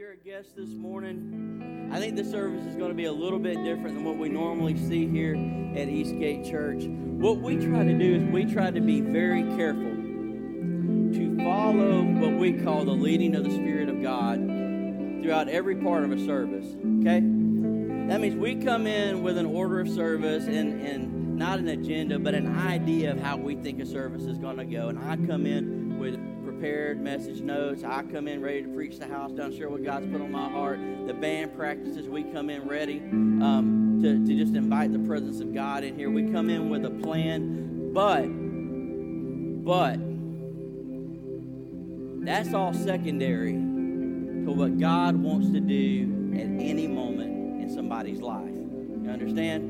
you're a guest this morning, I think the service is going to be a little bit different than what we normally see here at Eastgate Church. What we try to do is we try to be very careful to follow what we call the leading of the Spirit of God throughout every part of a service. Okay? That means we come in with an order of service and, and not an agenda, but an idea of how we think a service is going to go. And I come in with prepared message notes. I come in ready to preach the house down, share what God's put on my heart. The band practices, we come in ready um, to, to just invite the presence of God in here. We come in with a plan, but, but, that's all secondary to what God wants to do at any moment in somebody's life. You understand?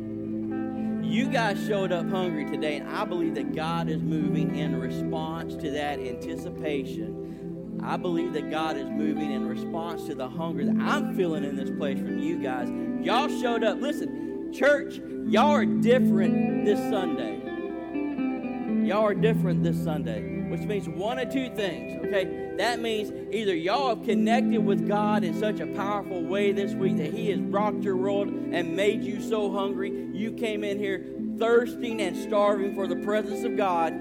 You guys showed up hungry today, and I believe that God is moving in response to that anticipation. I believe that God is moving in response to the hunger that I'm feeling in this place from you guys. Y'all showed up. Listen, church, y'all are different this Sunday. Y'all are different this Sunday, which means one of two things, okay? That means either y'all have connected with God in such a powerful way this week that He has rocked your world and made you so hungry. You came in here thirsting and starving for the presence of God,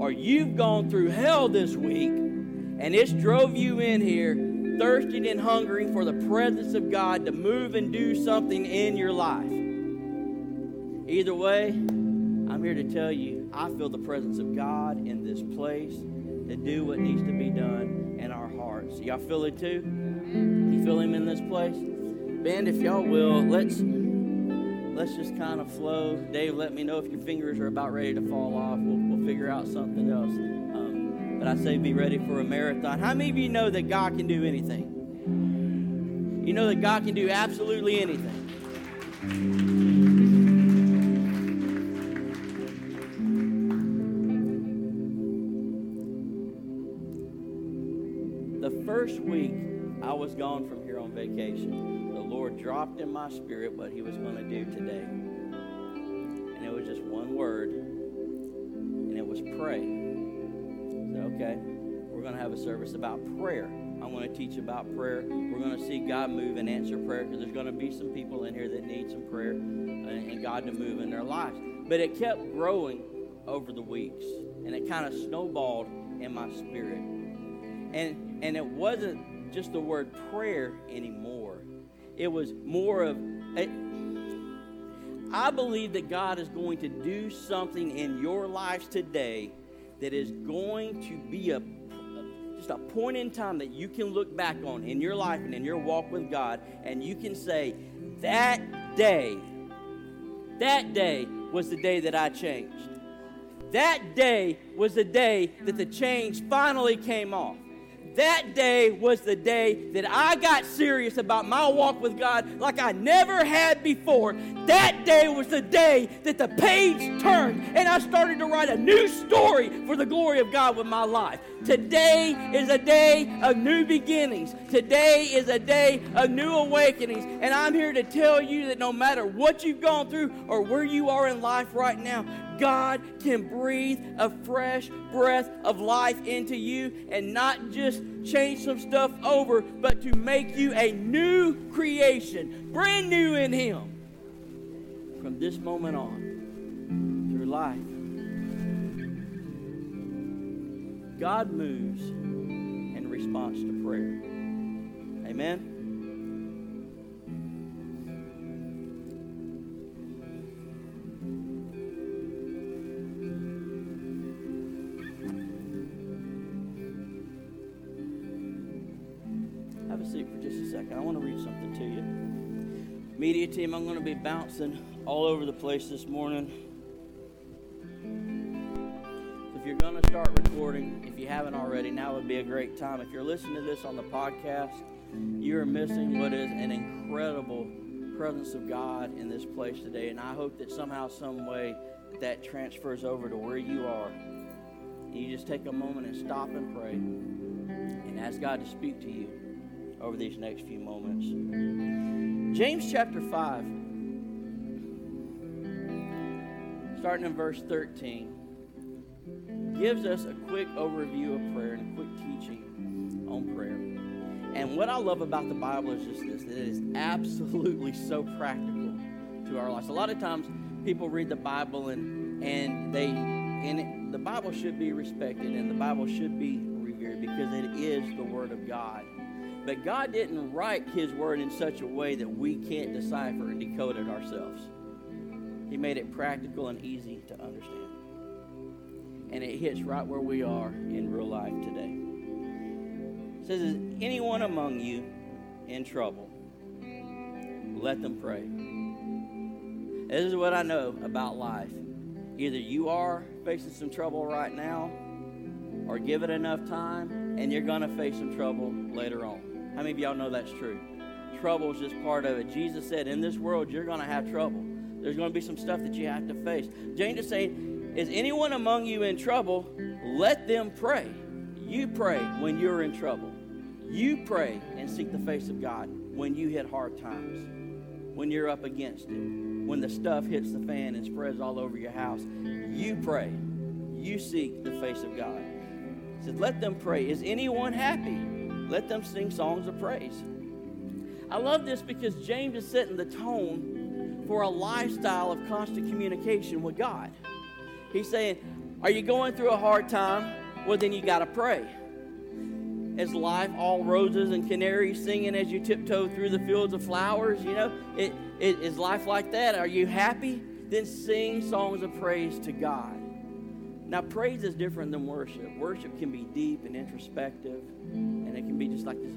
or you've gone through hell this week and it's drove you in here thirsting and hungering for the presence of God to move and do something in your life. Either way, I'm here to tell you I feel the presence of God in this place to do what needs to be done in our hearts. Y'all feel it too? You feel him in this place? Band, if y'all will, let's let's just kind of flow. Dave, let me know if your fingers are about ready to fall off. We'll, we'll figure out something else. Um, but I say be ready for a marathon. How many of you know that God can do anything? You know that God can do absolutely anything. First week I was gone from here on vacation, the Lord dropped in my spirit what He was going to do today. And it was just one word, and it was pray. So, okay, we're going to have a service about prayer. I'm going to teach about prayer. We're going to see God move and answer prayer because there's going to be some people in here that need some prayer and God to move in their lives. But it kept growing over the weeks, and it kind of snowballed in my spirit. And and it wasn't just the word prayer anymore. It was more of, I believe that God is going to do something in your lives today that is going to be a just a point in time that you can look back on in your life and in your walk with God, and you can say, That day, that day was the day that I changed. That day was the day that the change finally came off that day was the day that I got serious about my walk with God like I never had before. That day was the day that the page turned and I started to write a new story for the glory of God with my life. Today is a day of new beginnings. Today is a day of new awakenings. And I'm here to tell you that no matter what you've gone through or where you are in life right now, God can breathe a fresh breath of life into you and not just change some stuff over, but to make you a new creation, brand new in Him. From this moment on, through life, God moves in response to prayer. Amen. Media team, I'm going to be bouncing all over the place this morning. If you're going to start recording, if you haven't already, now would be a great time. If you're listening to this on the podcast, you are missing what is an incredible presence of God in this place today. And I hope that somehow, some way, that transfers over to where you are. And you just take a moment and stop and pray and ask God to speak to you over these next few moments. James chapter 5, starting in verse 13, gives us a quick overview of prayer and a quick teaching on prayer. And what I love about the Bible is just this that it is absolutely so practical to our lives. A lot of times people read the Bible and, and they, and it, the Bible should be respected and the Bible should be revered because it is the Word of God. But God didn't write His Word in such a way that we can't decipher and decode it ourselves. He made it practical and easy to understand. And it hits right where we are in real life today. It says, Is anyone among you in trouble? Let them pray. This is what I know about life. Either you are facing some trouble right now, or give it enough time, and you're going to face some trouble later on. How many of y'all know that's true? Trouble is just part of it. Jesus said, In this world, you're going to have trouble. There's going to be some stuff that you have to face. James is saying, Is anyone among you in trouble? Let them pray. You pray when you're in trouble. You pray and seek the face of God when you hit hard times, when you're up against it, when the stuff hits the fan and spreads all over your house. You pray. You seek the face of God. He says, Let them pray. Is anyone happy? Let them sing songs of praise. I love this because James is setting the tone for a lifestyle of constant communication with God. He's saying, Are you going through a hard time? Well, then you got to pray. Is life all roses and canaries singing as you tiptoe through the fields of flowers? You know, it, it, is life like that? Are you happy? Then sing songs of praise to God. Now, praise is different than worship. Worship can be deep and introspective, it can be just like this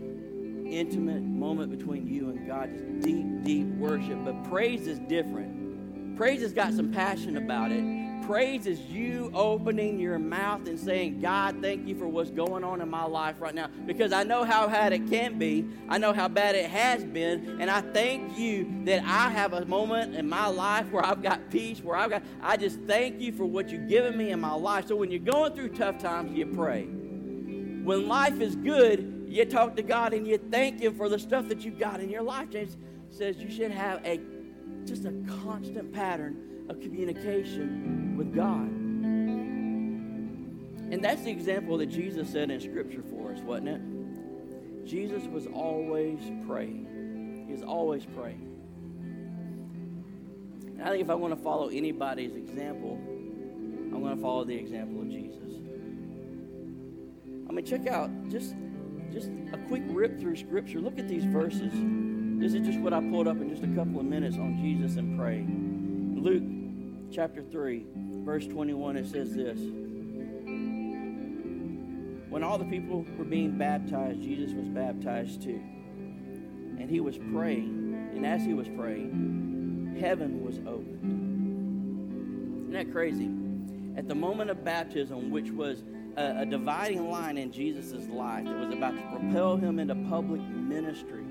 intimate moment between you and God, just deep, deep worship. But praise is different. Praise has got some passion about it. Praise is you opening your mouth and saying, God, thank you for what's going on in my life right now. Because I know how bad it can be. I know how bad it has been. And I thank you that I have a moment in my life where I've got peace, where I've got, I just thank you for what you've given me in my life. So when you're going through tough times, you pray. When life is good, you talk to God and you thank Him for the stuff that you've got in your life. James says you should have a just a constant pattern of communication with God. And that's the example that Jesus said in Scripture for us, wasn't it? Jesus was always praying. He was always praying. And I think if I want to follow anybody's example, I'm going to follow the example of Jesus. I mean, check out just just a quick rip through Scripture. Look at these verses. This is just what I pulled up in just a couple of minutes on Jesus and praying. Luke chapter 3, verse 21, it says this. When all the people were being baptized, Jesus was baptized too. And he was praying. And as he was praying, heaven was opened. Isn't that crazy? At the moment of baptism, which was a, a dividing line in Jesus' life that was about to propel him into public ministry,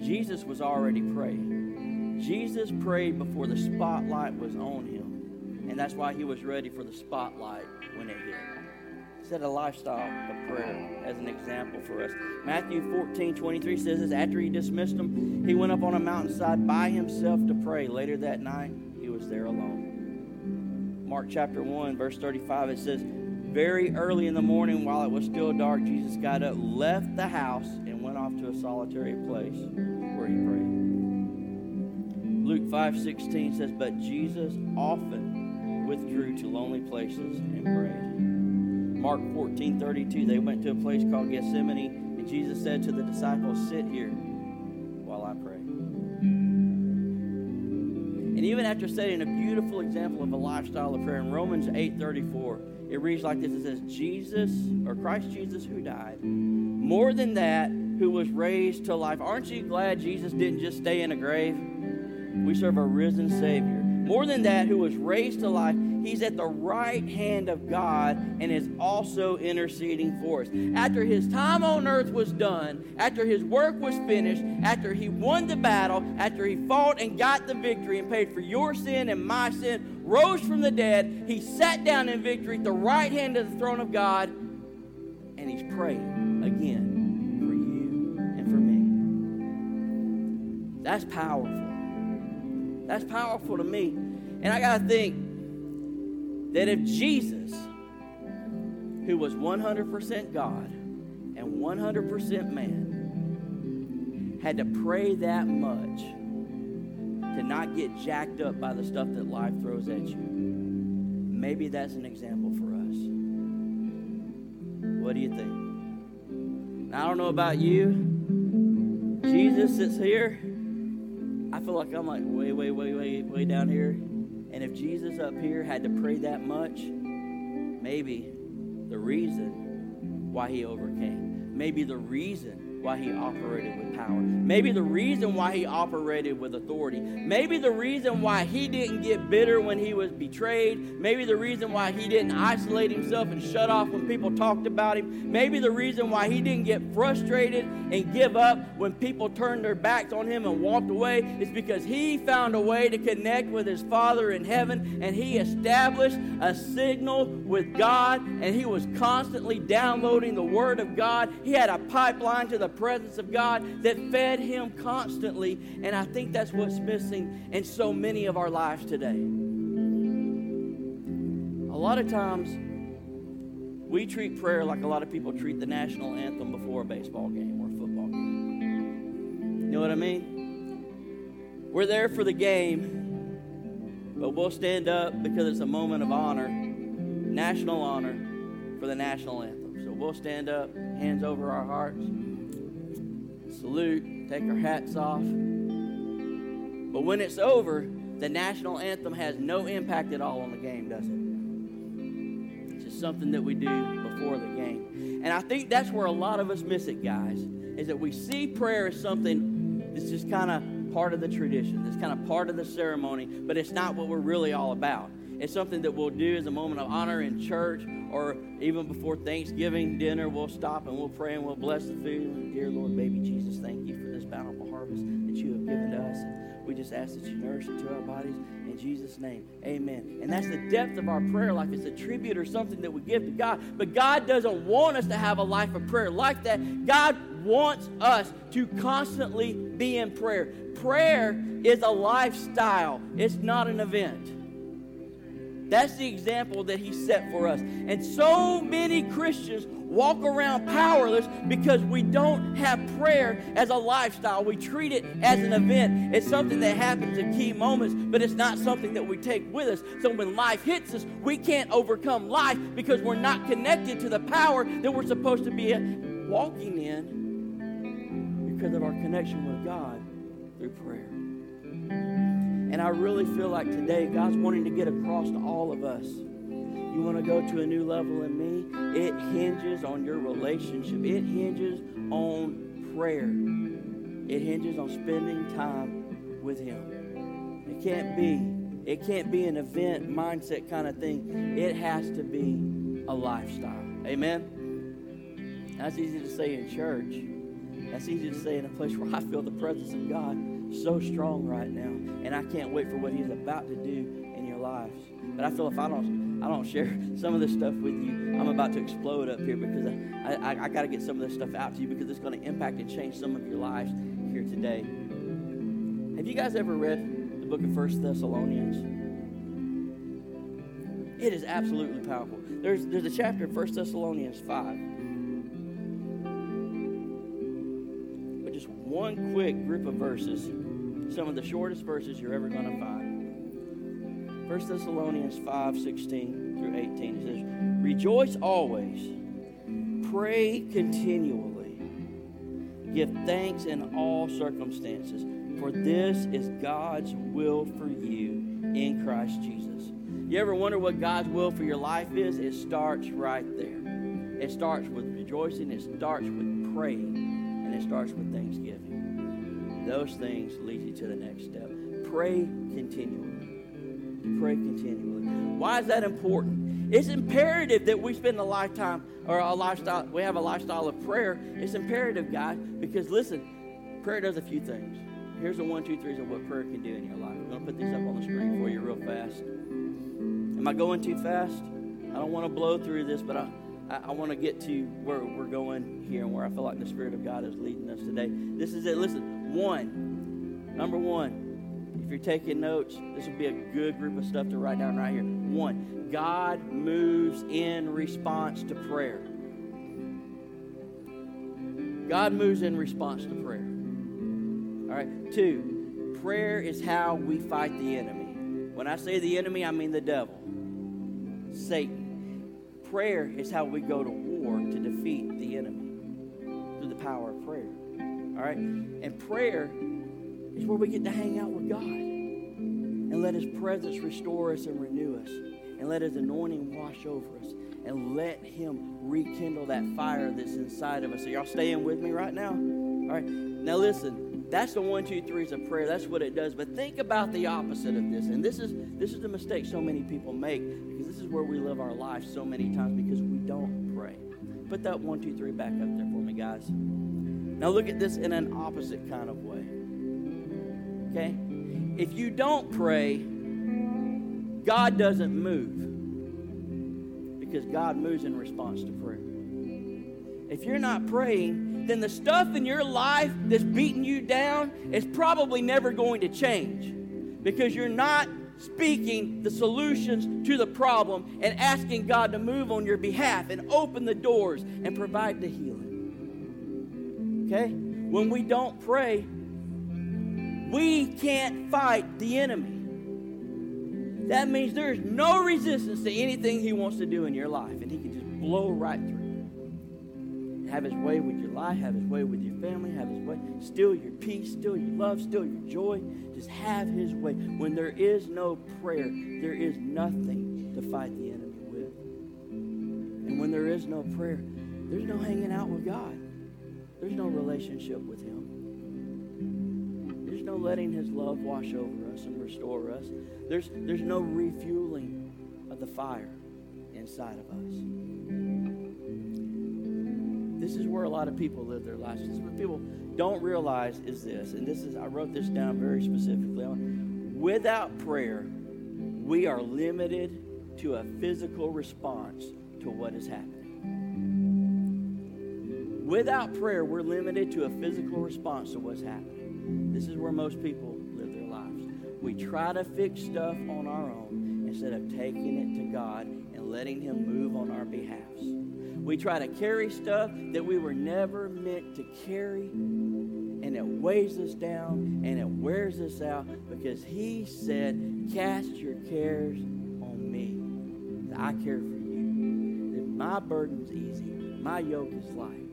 Jesus was already praying. Jesus prayed before the spotlight was on him. And that's why he was ready for the spotlight when it hit. Set a lifestyle of prayer as an example for us. Matthew 14, 23 says this After he dismissed them, he went up on a mountainside by himself to pray. Later that night, he was there alone. Mark chapter 1, verse 35, it says, very early in the morning, while it was still dark, Jesus got up, left the house, and went off to a solitary place where he prayed. Luke 5:16 says, "But Jesus often withdrew to lonely places and prayed." Mark 14:32, they went to a place called Gethsemane, and Jesus said to the disciples, "Sit here while I pray." And even after setting a beautiful example of a lifestyle of prayer in Romans 8:34, it reads like this it says, Jesus, or Christ Jesus who died, more than that, who was raised to life. Aren't you glad Jesus didn't just stay in a grave? We serve a risen Savior. More than that, who was raised to life, he's at the right hand of God and is also interceding for us. After his time on earth was done, after his work was finished, after he won the battle, after he fought and got the victory and paid for your sin and my sin, rose from the dead, he sat down in victory at the right hand of the throne of God, and he's praying again for you and for me. That's powerful. That's powerful to me. And I got to think that if Jesus, who was 100% God and 100% man, had to pray that much not get jacked up by the stuff that life throws at you, maybe that's an example for us. What do you think? I don't know about you. Jesus sits here. I feel like I'm like way, way, way, way, way down here. And if Jesus up here had to pray that much, maybe the reason why he overcame, maybe the reason why he operated with power. Maybe the reason why he operated with authority. Maybe the reason why he didn't get bitter when he was betrayed. Maybe the reason why he didn't isolate himself and shut off when people talked about him. Maybe the reason why he didn't get frustrated and give up when people turned their backs on him and walked away is because he found a way to connect with his Father in heaven and he established a signal with God and he was constantly downloading the Word of God. He had a pipeline to the presence of God that fed him constantly. And I think that's what's missing in so many of our lives today. A lot of times, we treat prayer like a lot of people treat the national anthem before a baseball game or a football game. You know what I mean? We're there for the game, but we'll stand up because it's a moment of honor, national honor, for the national anthem. So we'll stand up, hands over our hearts salute, take our hats off. But when it's over, the national anthem has no impact at all on the game, does it? It's just something that we do before the game. And I think that's where a lot of us miss it, guys, is that we see prayer as something that's just kind of part of the tradition, that's kind of part of the ceremony, but it's not what we're really all about. It's something that we'll do as a moment of honor in church or even before Thanksgiving dinner. We'll stop and we'll pray and we'll bless the food. Dear Lord, baby Jesus, thank you for this bountiful harvest that you have given to us. And we just ask that you nourish it to our bodies. In Jesus' name, amen. And that's the depth of our prayer life. It's a tribute or something that we give to God. But God doesn't want us to have a life of prayer like that. God wants us to constantly be in prayer. Prayer is a lifestyle, it's not an event. That's the example that he set for us. And so many Christians walk around powerless because we don't have prayer as a lifestyle. We treat it as an event. It's something that happens in key moments, but it's not something that we take with us. So when life hits us, we can't overcome life because we're not connected to the power that we're supposed to be walking in because of our connection with God through prayer. And I really feel like today God's wanting to get across to all of us. You want to go to a new level in me? It hinges on your relationship, it hinges on prayer, it hinges on spending time with Him. It can't be. It can't be an event mindset kind of thing. It has to be a lifestyle. Amen? That's easy to say in church. That's easy to say in a place where I feel the presence of God so strong right now, and I can't wait for what He's about to do in your lives. But I feel if I don't, I don't share some of this stuff with you, I'm about to explode up here because I, I, I got to get some of this stuff out to you because it's going to impact and change some of your lives here today. Have you guys ever read the book of First Thessalonians? It is absolutely powerful. There's, there's a chapter in First Thessalonians 5 But just one quick group of verses, some of the shortest verses you're ever going to find. 1 Thessalonians 5 16 through 18 says, Rejoice always, pray continually, give thanks in all circumstances, for this is God's will for you in Christ Jesus. You ever wonder what God's will for your life is? It starts right there. It starts with rejoicing, it starts with praying and it starts with thanksgiving. Those things lead you to the next step. Pray continually. Pray continually. Why is that important? It's imperative that we spend a lifetime or a lifestyle, we have a lifestyle of prayer. It's imperative, guys, because listen, prayer does a few things. Here's the one, two, threes of what prayer can do in your life. I'm going to put these up on the screen for you real fast. Am I going too fast? I don't want to blow through this, but I, I, I want to get to where we're going here and where I feel like the Spirit of God is leading us today. This is it. Listen, one, number one, if you're taking notes, this would be a good group of stuff to write down right here. One, God moves in response to prayer. God moves in response to prayer. All right. Two, prayer is how we fight the enemy. When I say the enemy, I mean the devil, Satan. Prayer is how we go to war to defeat the enemy through the power of prayer. All right? And prayer is where we get to hang out with God and let His presence restore us and renew us, and let His anointing wash over us, and let Him rekindle that fire that's inside of us. So, y'all staying with me right now? All right. Now, listen. That's the one, two, threes of prayer. That's what it does. But think about the opposite of this. And this is this is the mistake so many people make because this is where we live our life so many times because we don't pray. Put that one, two, three back up there for me, guys. Now look at this in an opposite kind of way. Okay? If you don't pray, God doesn't move because God moves in response to prayer. If you're not praying, then the stuff in your life that's beating you down is probably never going to change because you're not speaking the solutions to the problem and asking God to move on your behalf and open the doors and provide the healing. Okay? When we don't pray, we can't fight the enemy. That means there's no resistance to anything he wants to do in your life, and he can just blow right through have his way with your life, have his way with your family, have his way. Steal your peace, steal your love, steal your joy. Just have his way. When there is no prayer, there is nothing to fight the enemy with. And when there is no prayer, there's no hanging out with God. There's no relationship with him. There's no letting his love wash over us and restore us. There's, there's no refueling of the fire inside of us. This is where a lot of people live their lives. This is what people don't realize is this, and this is I wrote this down very specifically. Without prayer, we are limited to a physical response to what has happening. Without prayer, we're limited to a physical response to what's happening. This is where most people live their lives. We try to fix stuff on our own instead of taking it to God and letting Him move on our behalfs. We try to carry stuff that we were never meant to carry, and it weighs us down and it wears us out because He said, Cast your cares on me. I care for you. If my burden's easy, my yoke is light.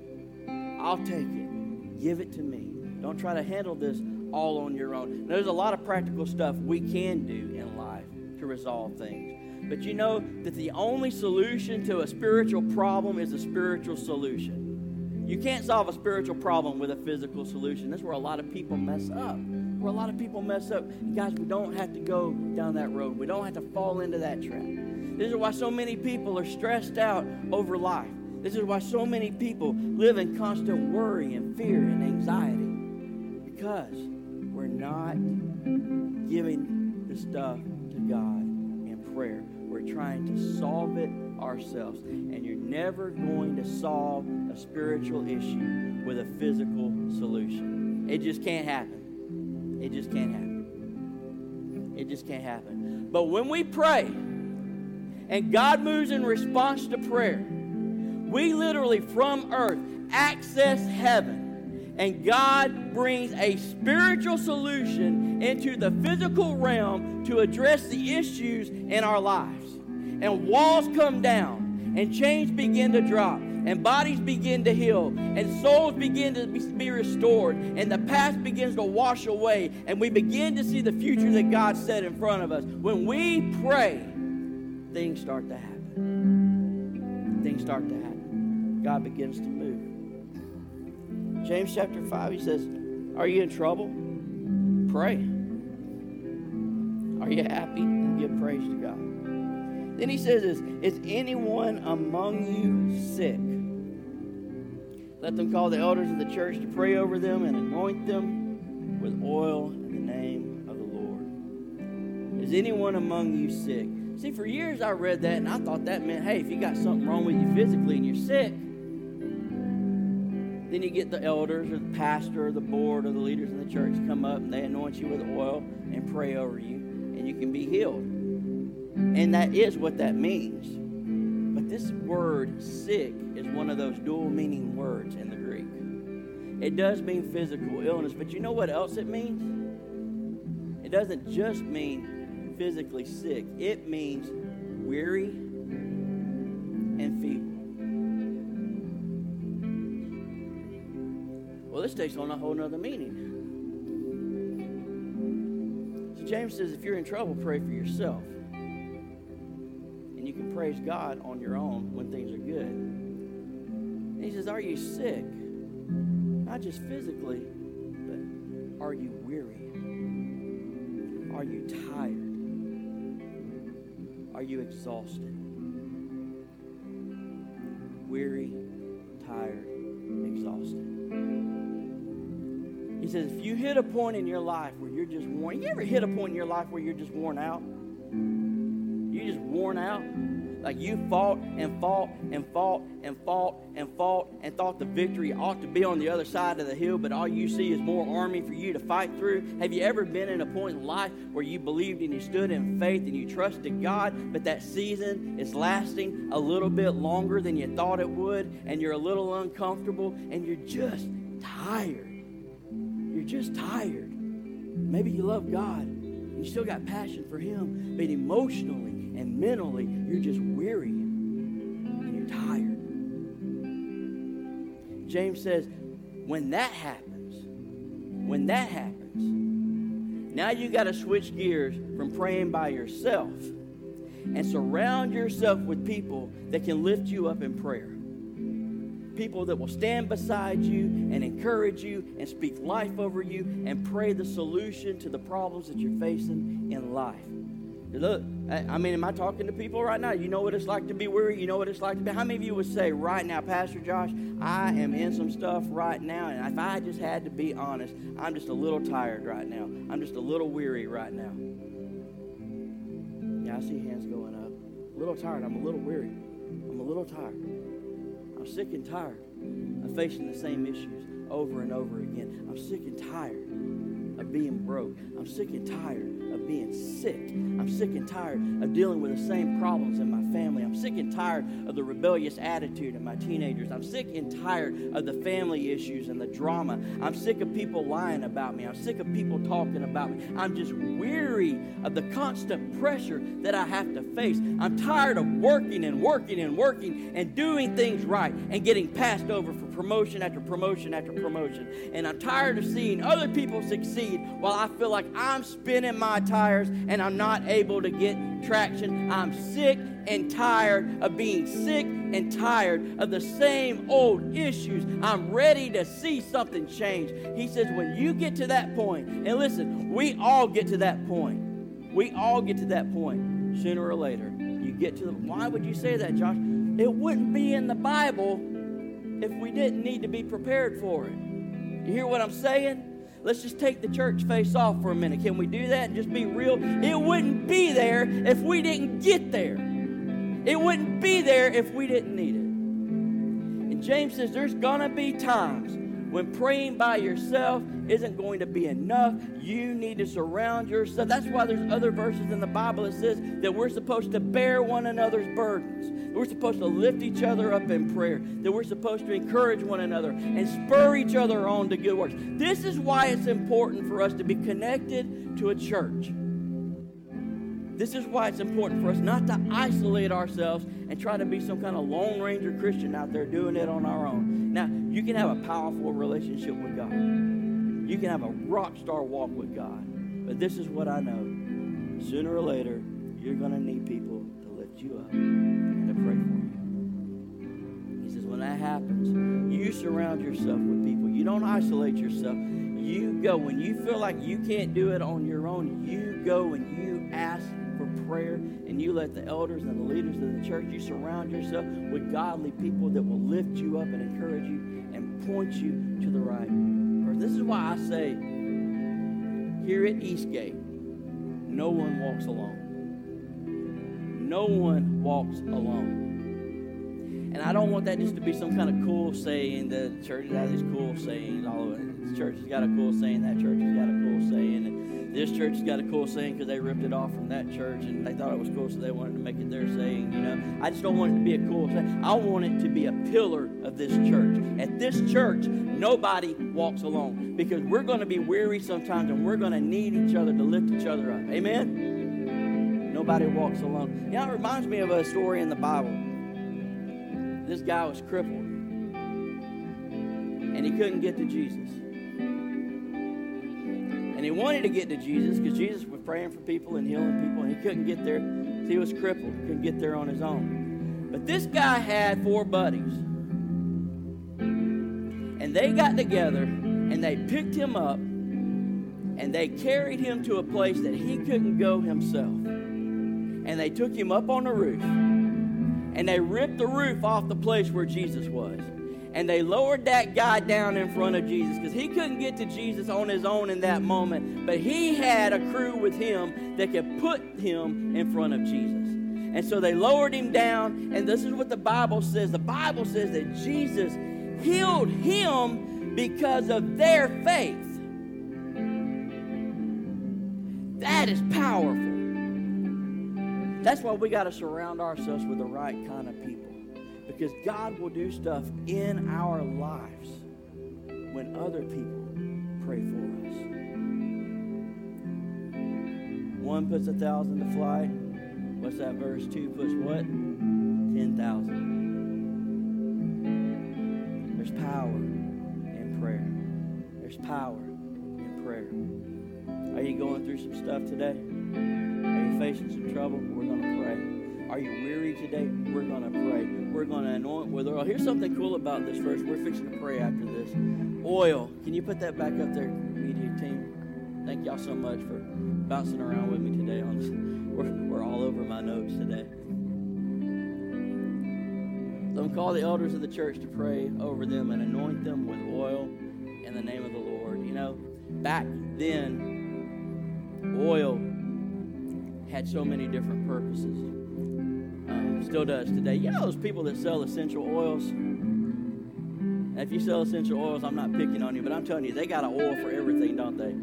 I'll take it. Give it to me. Don't try to handle this all on your own. There's a lot of practical stuff we can do in life to resolve things. But you know that the only solution to a spiritual problem is a spiritual solution. You can't solve a spiritual problem with a physical solution. That's where a lot of people mess up. Where a lot of people mess up. Guys, we don't have to go down that road. We don't have to fall into that trap. This is why so many people are stressed out over life. This is why so many people live in constant worry and fear and anxiety. Because we're not giving the stuff to God in prayer. We're trying to solve it ourselves. And you're never going to solve a spiritual issue with a physical solution. It just can't happen. It just can't happen. It just can't happen. But when we pray and God moves in response to prayer, we literally from earth access heaven. And God brings a spiritual solution into the physical realm to address the issues in our lives and walls come down, and chains begin to drop, and bodies begin to heal, and souls begin to be restored, and the past begins to wash away, and we begin to see the future that God set in front of us. When we pray, things start to happen. Things start to happen. God begins to move. James chapter 5, he says, Are you in trouble? Pray. Are you happy? Give praise to God. Then he says this Is anyone among you sick? Let them call the elders of the church to pray over them and anoint them with oil in the name of the Lord. Is anyone among you sick? See, for years I read that and I thought that meant, hey, if you got something wrong with you physically and you're sick, then you get the elders or the pastor or the board or the leaders in the church come up and they anoint you with oil and pray over you and you can be healed. And that is what that means. But this word sick is one of those dual meaning words in the Greek. It does mean physical illness, but you know what else it means? It doesn't just mean physically sick, it means weary and feeble. This takes on a whole nother meaning. So James says if you're in trouble, pray for yourself. And you can praise God on your own when things are good. And he says, Are you sick? Not just physically, but are you weary? Are you tired? Are you exhausted? Weary, tired, exhausted. He says, if you hit a point in your life where you're just worn, you ever hit a point in your life where you're just worn out? You're just worn out? Like you fought and fought and fought and fought and fought and thought the victory ought to be on the other side of the hill, but all you see is more army for you to fight through. Have you ever been in a point in life where you believed and you stood in faith and you trusted God, but that season is lasting a little bit longer than you thought it would, and you're a little uncomfortable and you're just tired? You're just tired. Maybe you love God you still got passion for Him, but emotionally, and mentally, you're just weary and you're tired. James says, when that happens, when that happens, now you got to switch gears from praying by yourself and surround yourself with people that can lift you up in prayer. People that will stand beside you and encourage you and speak life over you and pray the solution to the problems that you're facing in life. Look, I mean, am I talking to people right now? You know what it's like to be weary? You know what it's like to be. How many of you would say right now, Pastor Josh, I am in some stuff right now, and if I just had to be honest, I'm just a little tired right now. I'm just a little weary right now. Yeah, I see hands going up. A little tired. I'm a little weary. I'm a little tired. I'm sick and tired of facing the same issues over and over again. I'm sick and tired of being broke. I'm sick and tired of being sick. I'm sick and tired of dealing with the same problems in my family. I'm sick and tired of the rebellious attitude of my teenagers. I'm sick and tired of the family issues and the drama. I'm sick of people lying about me. I'm sick of people talking about me. I'm just weary of the constant pressure that I have to face. I'm tired of working and working and working and doing things right and getting passed over for promotion after promotion after promotion. And I'm tired of seeing other people succeed while I feel like I'm spinning my tires and I'm not able to get traction. I'm sick and tired of being sick and tired of the same old issues. I'm ready to see something change. He says, when you get to that point, and listen, we all get to that point. We all get to that point sooner or later. You get to the. Why would you say that, Josh? It wouldn't be in the Bible if we didn't need to be prepared for it. You hear what I'm saying? Let's just take the church face off for a minute. Can we do that and just be real? It wouldn't be there if we didn't get there. It wouldn't be there if we didn't need it. And James says there's going to be times when praying by yourself isn't going to be enough. You need to surround yourself. That's why there's other verses in the Bible that says that we're supposed to bear one another's burdens. We're supposed to lift each other up in prayer. That we're supposed to encourage one another and spur each other on to good works. This is why it's important for us to be connected to a church. This is why it's important for us not to isolate ourselves and try to be some kind of Lone Ranger Christian out there doing it on our own. Now, you can have a powerful relationship with God, you can have a rock star walk with God. But this is what I know sooner or later, you're going to need people to lift you up and to pray for you. He says, when that happens, you surround yourself with people. You don't isolate yourself. You go. When you feel like you can't do it on your own, you go and you ask for prayer and you let the elders and the leaders of the church, you surround yourself with godly people that will lift you up and encourage you point you to the right. This is why I say here at Eastgate, no one walks alone. No one walks alone. And I don't want that just to be some kind of cool saying. The church has these cool sayings all over. This church has got a cool saying. That church has got a cool saying. This church has got a cool saying because they ripped it off from that church and they thought it was cool, so they wanted to make it their saying. You know, I just don't want it to be a cool saying. I want it to be a pillar of this church. At this church, nobody walks alone because we're going to be weary sometimes and we're going to need each other to lift each other up. Amen. Nobody walks alone. You know, it reminds me of a story in the Bible this guy was crippled and he couldn't get to Jesus. And he wanted to get to Jesus because Jesus was praying for people and healing people, and he couldn't get there. He was crippled, couldn't get there on his own. But this guy had four buddies. And they got together and they picked him up and they carried him to a place that he couldn't go himself. And they took him up on the roof and they ripped the roof off the place where Jesus was. And they lowered that guy down in front of Jesus because he couldn't get to Jesus on his own in that moment. But he had a crew with him that could put him in front of Jesus. And so they lowered him down, and this is what the Bible says. The Bible says that Jesus healed him because of their faith. That is powerful. That's why we got to surround ourselves with the right kind of people. Because God will do stuff in our lives when other people pray for us. One puts a thousand to flight. What's that verse? Two puts what? Ten thousand. There's power in prayer. There's power in prayer. Are you going through some stuff today? Are you facing some trouble? We're going to. Are you weary today? We're going to pray. We're going to anoint with oil. Here's something cool about this verse. We're fixing to pray after this. Oil. Can you put that back up there, media team? Thank y'all so much for bouncing around with me today on. We're, we're all over my notes today. So I'm call the elders of the church to pray over them and anoint them with oil in the name of the Lord. You know, back then, oil had so many different purposes. Still does today. You know those people that sell essential oils? If you sell essential oils, I'm not picking on you, but I'm telling you, they got an oil for everything, don't they?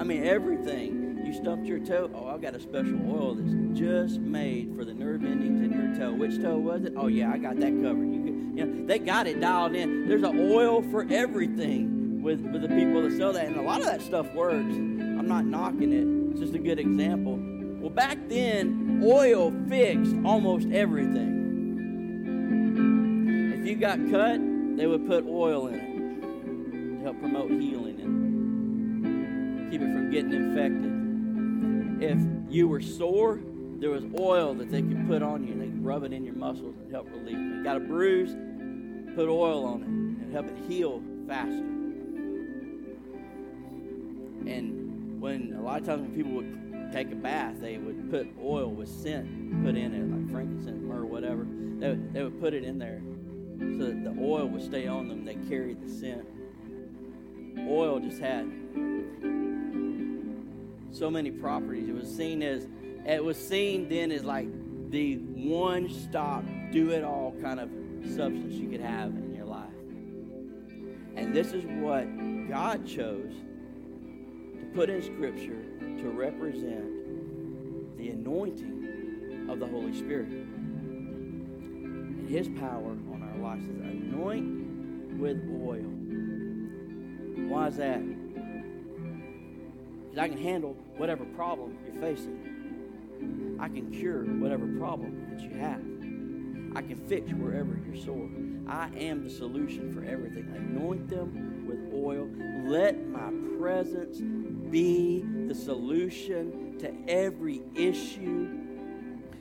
I mean, everything. You stumped your toe. Oh, I've got a special oil that's just made for the nerve endings in your toe. Which toe was it? Oh, yeah, I got that covered. You, could, you know, they got it dialed in. There's an oil for everything with, with the people that sell that. And a lot of that stuff works. I'm not knocking it. It's just a good example. Well, back then, oil fixed almost everything. If you got cut, they would put oil in it to help promote healing and keep it from getting infected. If you were sore, there was oil that they could put on you. And They could rub it in your muscles and help relieve it. You got a bruise, put oil on it and help it heal faster. And when a lot of times when people would take a bath, they would put oil with scent put in it, like frankincense, myrrh, whatever. They would, they would put it in there so that the oil would stay on them. They carried the scent. Oil just had so many properties. It was seen as it was seen then as like the one stop, do it all kind of substance you could have in your life. And this is what God chose to put in Scripture to represent the anointing of the Holy Spirit and His power on our lives. Is anoint with oil. Why is that? Because I can handle whatever problem you're facing. I can cure whatever problem that you have. I can fix wherever you're sore. I am the solution for everything. Anoint them with oil. Let my presence be the solution to every issue.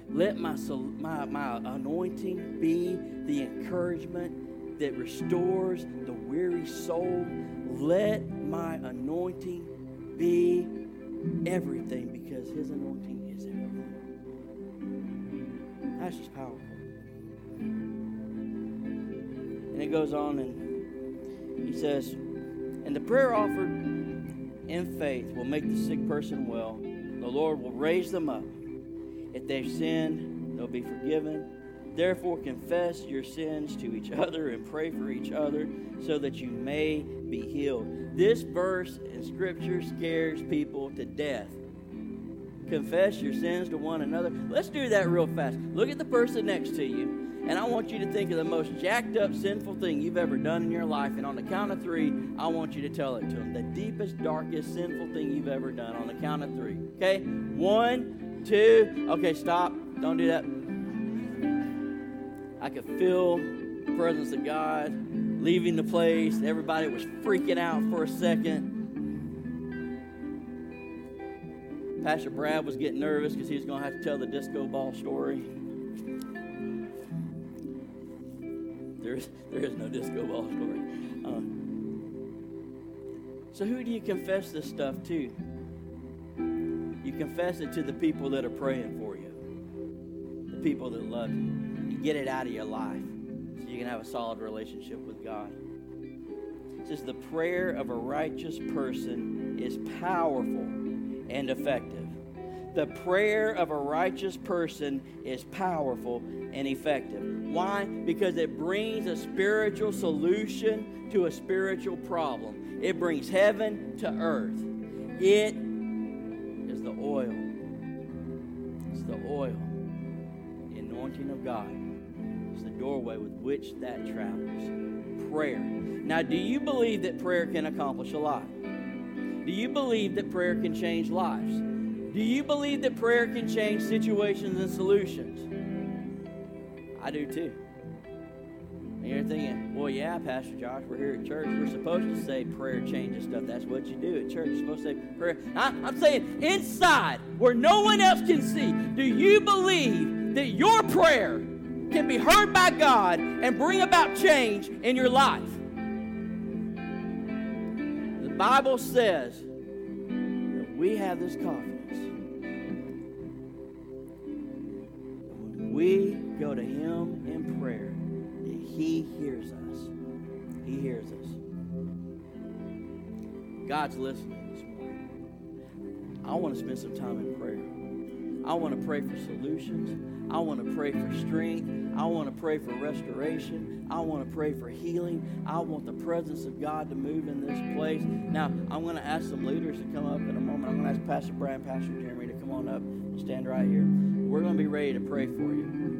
Let my, my, my anointing be the encouragement that restores the weary soul. Let my anointing be everything because his anointing is everything. That's just powerful. And it goes on and he says, And the prayer offered in faith will make the sick person well. The Lord will raise them up. If they've sinned, they'll be forgiven. Therefore, confess your sins to each other and pray for each other so that you may be healed. This verse in Scripture scares people to death. Confess your sins to one another. Let's do that real fast. Look at the person next to you, and I want you to think of the most jacked up, sinful thing you've ever done in your life. And on the count of three, I want you to tell it to them. The deepest, darkest, sinful thing you've ever done. On the count of three. Okay? One, two. Okay, stop. Don't do that. I could feel the presence of God leaving the place. Everybody was freaking out for a second. Pastor Brad was getting nervous because he was going to have to tell the disco ball story. There is, there is no disco ball story. Um, so, who do you confess this stuff to? You confess it to the people that are praying for you, the people that love you. you get it out of your life so you can have a solid relationship with God. It says, The prayer of a righteous person is powerful and effective. The prayer of a righteous person is powerful and effective. Why? Because it brings a spiritual solution to a spiritual problem. It brings heaven to earth. It is the oil. It's the oil, the anointing of God It's the doorway with which that travels prayer. Now, do you believe that prayer can accomplish a lot? Do you believe that prayer can change lives? Do you believe that prayer can change situations and solutions? I do too. And you're thinking, well, yeah, Pastor Josh, we're here at church. We're supposed to say prayer changes stuff. That's what you do at church. You're supposed to say prayer. I'm saying inside, where no one else can see, do you believe that your prayer can be heard by God and bring about change in your life. The Bible says that we have this confidence. We go to Him in prayer, He hears us. He hears us. God's listening this morning. I want to spend some time in prayer. I want to pray for solutions. I want to pray for strength. I want to pray for restoration. I want to pray for healing. I want the presence of God to move in this place. Now, I'm going to ask some leaders to come up in a moment. I'm going to ask Pastor Brian, Pastor Jeremy to come on up and stand right here. We're going to be ready to pray for you.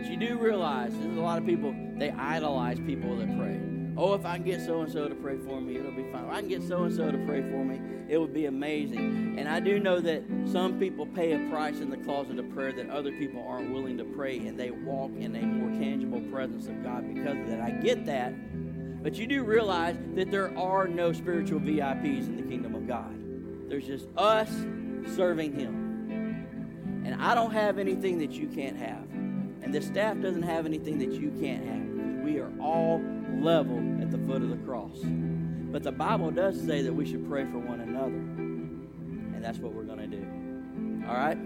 But you do realize there's a lot of people, they idolize people that pray. Oh, if I can get so and so to pray for me, it'll be fine. If I can get so and so to pray for me, it would be amazing. And I do know that some people pay a price in the closet of prayer that other people aren't willing to pray, and they walk in a more tangible presence of God because of that. I get that. But you do realize that there are no spiritual VIPs in the kingdom of God. There's just us serving Him. And I don't have anything that you can't have. And the staff doesn't have anything that you can't have. We are all level at the foot of the cross. But the Bible does say that we should pray for one another. And that's what we're going to do. All right?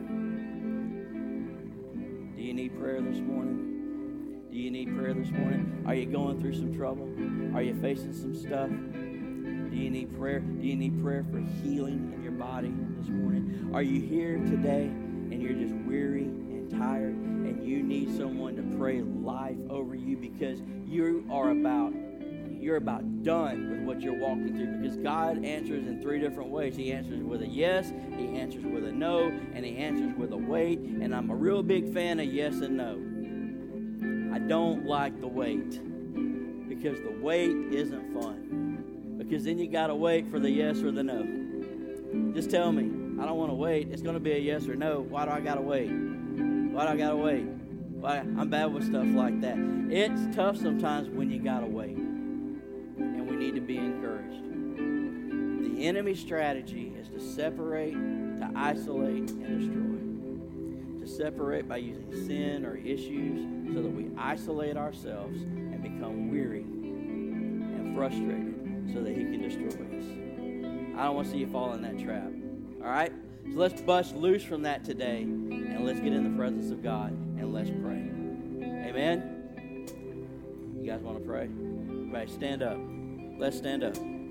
Do you need prayer this morning? Do you need prayer this morning? Are you going through some trouble? Are you facing some stuff? Do you need prayer? Do you need prayer for healing in your body this morning? Are you here today and you're just weary and tired and you need someone to pray life over you because you are about you're about done with what you're walking through because God answers in three different ways. He answers with a yes, He answers with a no, and He answers with a wait. And I'm a real big fan of yes and no. I don't like the wait because the wait isn't fun. Because then you got to wait for the yes or the no. Just tell me, I don't want to wait. It's going to be a yes or no. Why do I got to wait? Why do I got to wait? Why? I'm bad with stuff like that. It's tough sometimes when you got to wait And we need to be encouraged. The enemy's strategy is to separate, to isolate, and destroy. To separate by using sin or issues so that we isolate ourselves and become weary and frustrated so that he can destroy us. I don't want to see you fall in that trap. All right? So let's bust loose from that today and let's get in the presence of God and let's pray. Amen? You guys want to pray? Everybody stand up. Let's stand up.